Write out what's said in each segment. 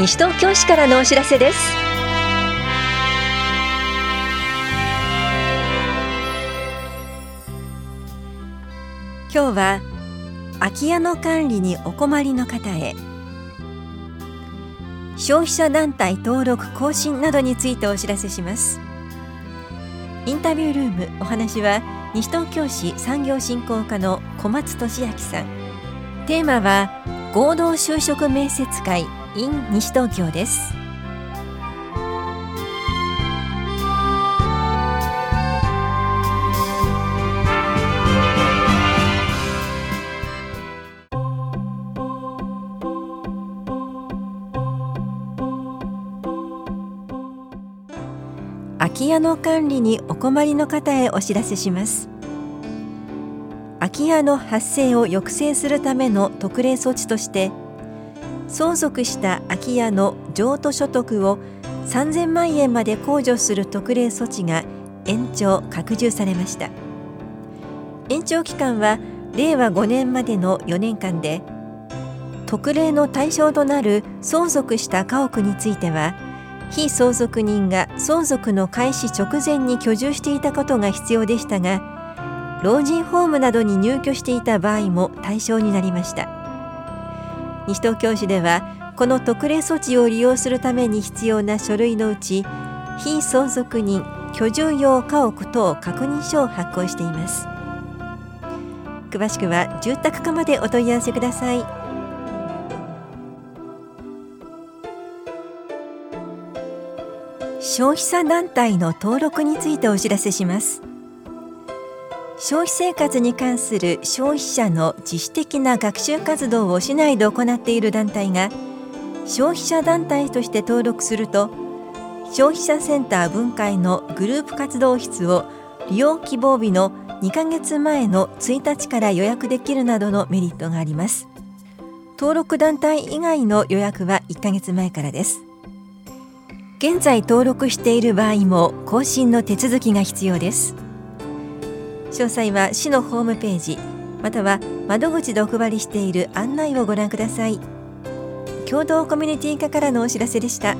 西東京市からのお知らせです。今日は空き家の管理にお困りの方へ。消費者団体登録更新などについてお知らせします。インタビュールームお話は西東京市産業振興課の小松俊明さん。テーマは合同就職面接会。In 西東京です。空き家の管理にお困りの方へお知らせします。空き家の発生を抑制するための特例措置として相続した空き家の譲渡所得を3000万円まで控除する特例措置が延長拡充されました。延長期間は令和5年までの4年間で特例の対象となる相続した家屋については被相続人が相続の開始直前に居住していたことが必要でしたが老人ホームなどに入居していた場合も対象になりました。西東京市ではこの特例措置を利用するために必要な書類のうち被相続人居住用家屋等確認書を発行しています。詳しくは住宅課までお問い合わせください。消費者団体の登録についてお知らせします。消費生活に関する消費者の自主的な学習活動を市内で行っている団体が消費者団体として登録すると消費者センター分会のグループ活動室を利用希望日の2ヶ月前の1日から予約できるなどのメリットがあります。登録団体以外の予約は1ヶ月前からです。現在登録している場合も更新の手続きが必要です。詳細は市のホームページまたは窓口でお配りしている案内をご覧ください。共同コミュニティ課からのお知らせでした。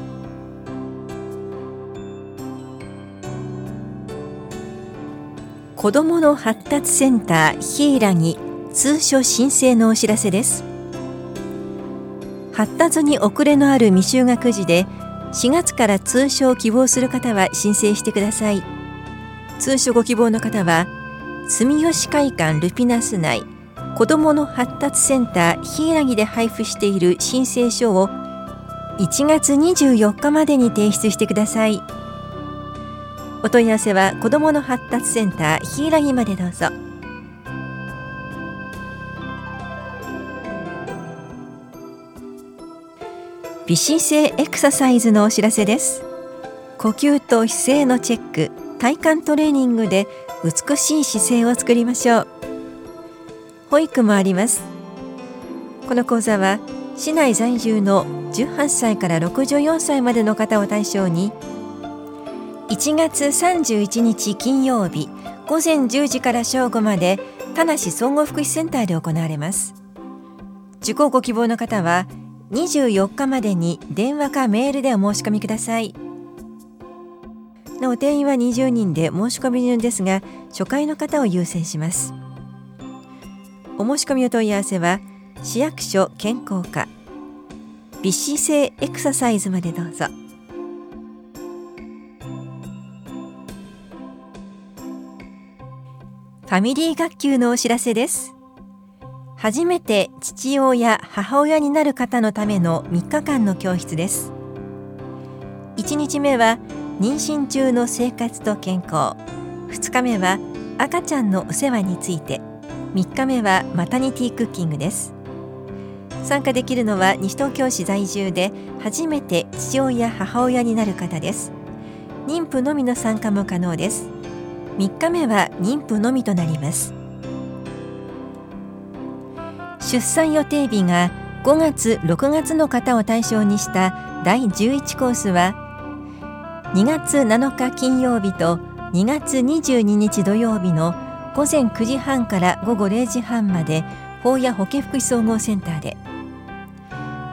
子どもの発達センターひいらぎ通所申請のお知らせです。発達に遅れのある未就学児で4月から通所を希望する方は申請してください。通所ご希望の方は住吉会館ルピナス内子どもの発達センターひいらぎで配布している申請書を1月24日までに提出してください。お問い合わせは子どもの発達センターひいらぎまでどうぞ。微姿勢エクササイズのお知らせです。呼吸と姿勢のチェック体幹トレーニングで美しい姿勢を作りましょう。保育もあります。この講座は市内在住の18歳から64歳までの方を対象に1月31日金曜日午前10時から正午まで田無総合福祉センターで行われます。受講ご希望の方は24日までに電話かメールでお申し込みください。なお定員は20人で申し込み順ですが初回の方を優先します。お申し込みお問い合わせは市役所健康課。微姿勢エクササイズまでどうぞ。ファミリー学級のお知らせです。初めて父親母親になる方のための3日間の教室です。1日目は妊娠中の生活と健康。2日目は赤ちゃんのお世話について。3日目はマタニティクッキングです。参加できるのは西東京市在住で初めて父親母親になる方です。妊婦のみの参加も可能です。3日目は妊婦のみとなります。出産予定日が5月6月の方を対象にした第11コースは2月7日金曜日と2月22日土曜日の午前9時半から午後0時半まで法や保健福祉総合センターで。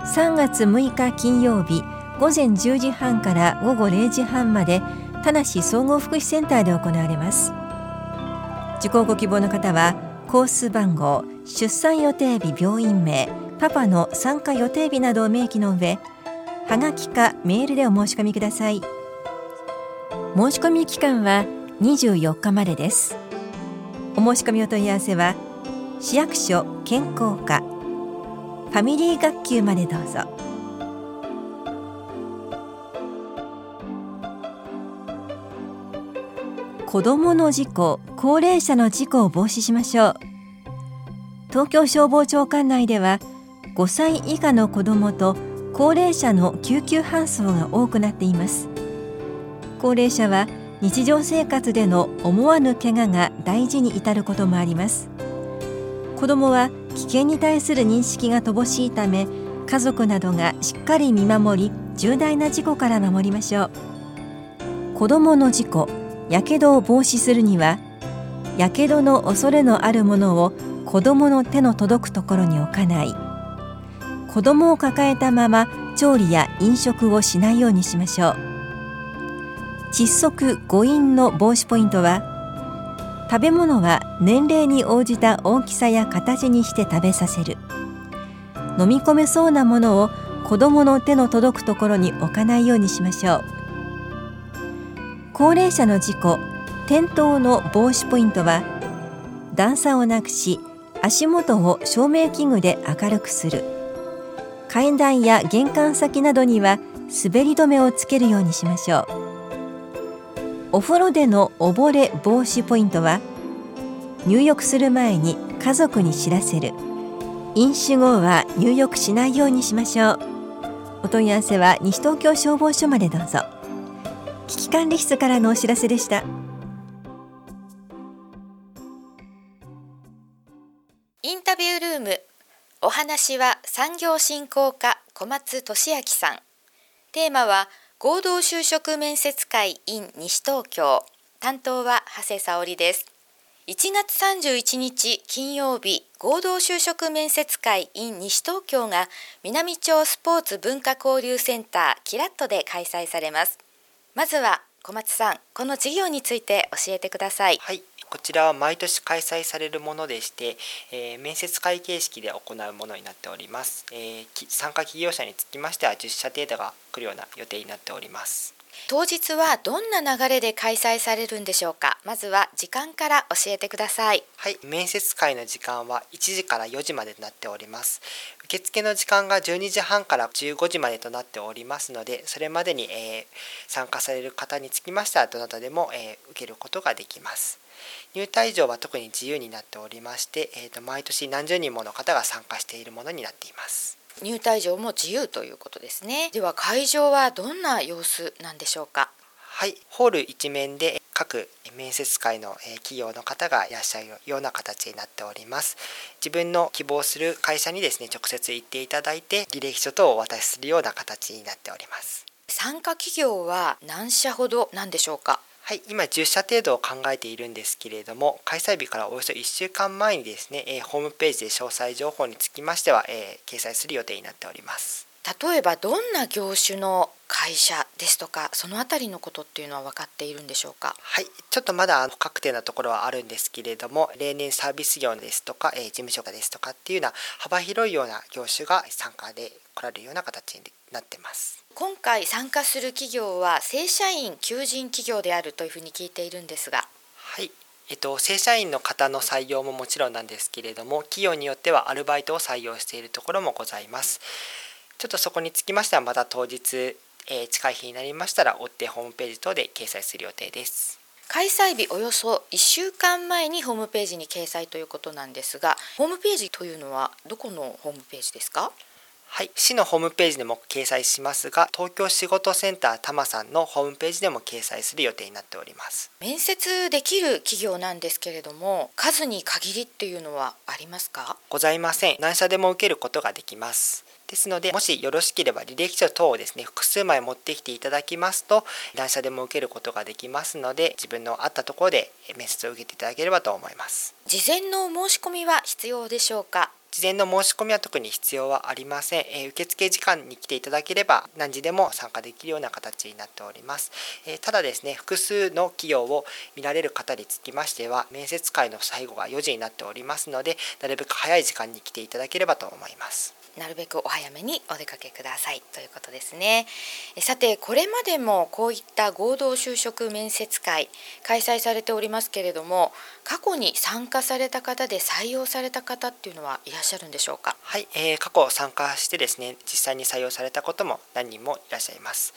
3月6日金曜日午前10時半から午後0時半まで田梨総合福祉センターで行われます。受講ご希望の方はコース番号出産予定日病院名パパの参加予定日などを明記の上はがきかメールでお申し込みください。申し込み期間は24日までです。お申し込みお問い合わせは市役所健康課ファミリー学級までどうぞ。子どもの事故高齢者の事故を防止しましょう。東京消防庁管内では5歳以下の子どもと高齢者の救急搬送が多くなっています。高齢者は日常生活での思わぬ怪我が大事に至ることもあります。子どもは危険に対する認識が乏しいため家族などがしっかり見守り重大な事故から守りましょう。子どもの事故やけどを防止するにはやけどの恐れのあるものを子どもの手の届くところに置かない。子どもを抱えたまま調理や飲食をしないようにしましょう。窒息誤飲の防止ポイントは食べ物は年齢に応じた大きさや形にして食べさせる。飲み込めそうなものを子どもの手の届くところに置かないようにしましょう。高齢者の事故転倒の防止ポイントは段差をなくし足元を照明器具で明るくする。階段や玄関先などには滑り止めをつけるようにしましょう。お風呂での溺れ防止ポイントは入浴する前に家族に知らせる。飲酒後は入浴しないようにしましょう。お問い合わせは西東京消防署までどうぞ。危機管理室からのお知らせでした。インタビュールーム。お話は産業振興課小松俊明さん。テーマは合同就職面接会 in 西東京。担当は長谷沙織です。1月31日金曜日合同就職面接会 in 西東京が南町スポーツ文化交流センターキラットで開催されます。まずは小松さんこの事業について教えてください。はい。こちらは毎年開催されるものでして、えー、面接会形式で行うものになっております、えー、参加企業者につきましては10社程度が来るような予定になっております。当日はどんな流れで開催されるんでしょうか？まずは時間から教えてください。はい面接会の時間は1時から4時までとなっております。受付の時間が12時半から15時までとなっておりますのでそれまでに、えー、参加される方につきましてはどなたでも、えー、受けることができます入退場は特に自由になっておりまして、えーと、毎年何十人もの方が参加しているものになっています。入退場も自由ということですね。では会場はどんな様子なんでしょうか？はいホール一面で各面接会の企業の方がいらっしゃるような形になっております。自分の希望する会社にですね直接行っていただいて履歴書等をお渡しするような形になっております。参加企業は何社ほどなんでしょうか？はい、今10社程度を考えているんですけれども開催日からおよそ1週間前にですね、えー、ホームページで詳細情報につきましては、えー、掲載する予定になっております。例えばどんな業種の会社ですとかそのあたりのことっていうのは分かっているんでしょうか？はいちょっとまだ不確定なところはあるんですけれども例年サービス業ですとか、えー、事務所ですとかっていうような幅広いような業種が参加で来られるような形になってます今回参加する企業は正社員求人企業であるというふうに聞いているんですが。はい。えっと、正社員の方の採用ももちろんなんですけれども企業によってはアルバイトを採用しているところもございます。ちょっとそこにつきましてはまた当日、えー、近い日になりましたら追ってホームページ等で掲載する予定です。開催日およそ1週間前にホームページに掲載ということなんですがホームページというのはどこのホームページですか？はい、市のホームページでも掲載しますが東京仕事センター多摩さんのホームページでも掲載する予定になっております。面接できる企業なんですけれども数に限りっていうのはありますか？ございません。何社でも受けることができます。ですのでもしよろしければ履歴書等をですね複数枚持ってきていただきますと何社でも受けることができますので自分のあったところで面接を受けていただければと思います。事前の申し込みは必要でしょうか？事前の申し込みは特に必要はありません、え、受付時間に来ていただければ何時でも参加できるような形になっております、え、ただですね複数の企業を見られる方につきましては面接会の最後が4時になっておりますのでなるべく早い時間に来ていただければと思います。なるべくお早めにお出かけくださいということですね。さてこれまでもこういった合同就職面接会開催されておりますけれども過去に参加された方で採用された方っていうのはいらっしゃるんでしょうか？はい、えー、過去参加してですね実際に採用されたことも何人もいらっしゃいます。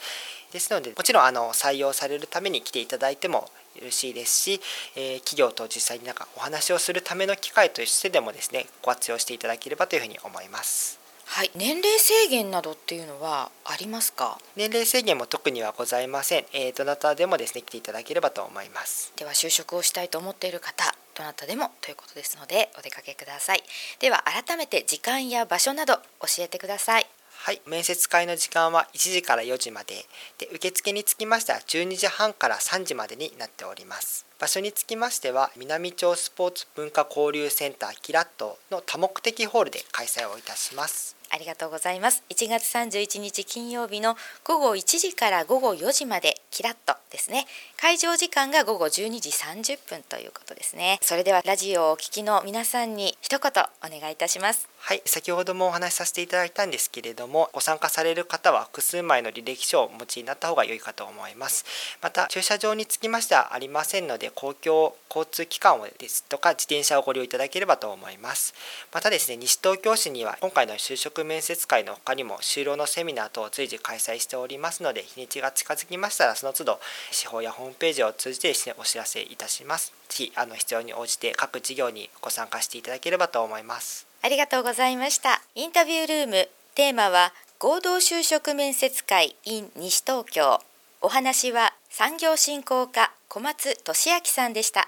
ですのでもちろんあの採用されるために来ていただいてもよろしいですし、えー、企業と実際になんかお話をするための機会としてでもですねご活用していただければというふうに思います。はい、年齢制限などっていうのはありますか？年齢制限も特にはございません、えー、どなたでもですね来ていただければと思います。では就職をしたいと思っている方どなたでもということですのでお出かけください。では改めて時間や場所など教えてください。はい、面接会の時間は1時から4時まで。で受付につきましては12時半から3時までになっております場所につきましては南町スポーツ文化交流センターキラットの多目的ホールで開催をいたしますありがとうございます。1月31日金曜日の午後1時から午後4時までキラッとですね。会場時間が午後12時30分ということですね。それではラジオをお聞きの皆さんに一言お願いいたします。はい、先ほどもお話しさせていただいたんですけれども、ご参加される方は複数枚の履歴書をお持ちになった方が良いかと思います。また駐車場につきましてはありませんので、公共交通機関をですとか自転車をご利用いただければと思います。またですね、西東京市には今回の就職面接会の他にも就労のセミナー等を随時開催しておりますので、日にちが近づきましたらその都度司法やホームページを通じてですね、お知らせいたします。ぜひあの必要に応じて各事業にご参加していただければと思います。ありがとうございました。インタビュールームテーマは合同就職面接会 in 西東京。お話は産業振興課小松俊明さんでした。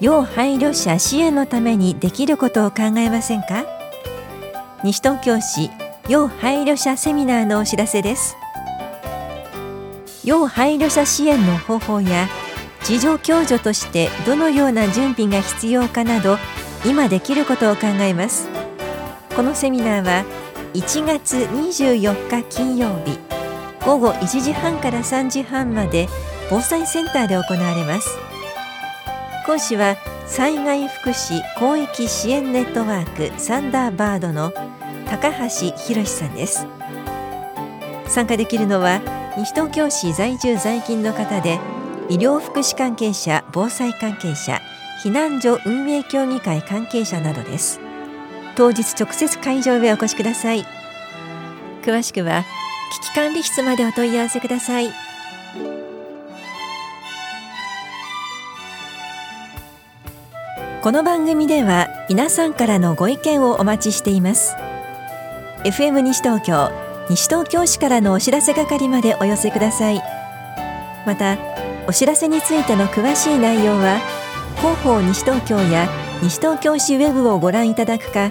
要配慮者支援のためにできることを考えませんか？西東京市要配慮者セミナーのお知らせです。要配慮者支援の方法や事情共助としてどのような準備が必要かなど今できることを考えます。このセミナーは1月24日金曜日午後1時半から3時半まで防災センターで行われます。講師は災害福祉広域支援ネットワークサンダーバードの高橋博さんです。参加できるのは西東京市在住在勤の方で医療福祉関係者防災関係者避難所運営協議会関係者などです。当日直接会場へお越しください。詳しくは危機管理室までお問い合わせください。この番組では皆さんからのご意見をお待ちしています。FM 西東京西東京市からのお知らせ係までお寄せください。またお知らせについての詳しい内容は広報西東京や西東京市ウェブをご覧いただくか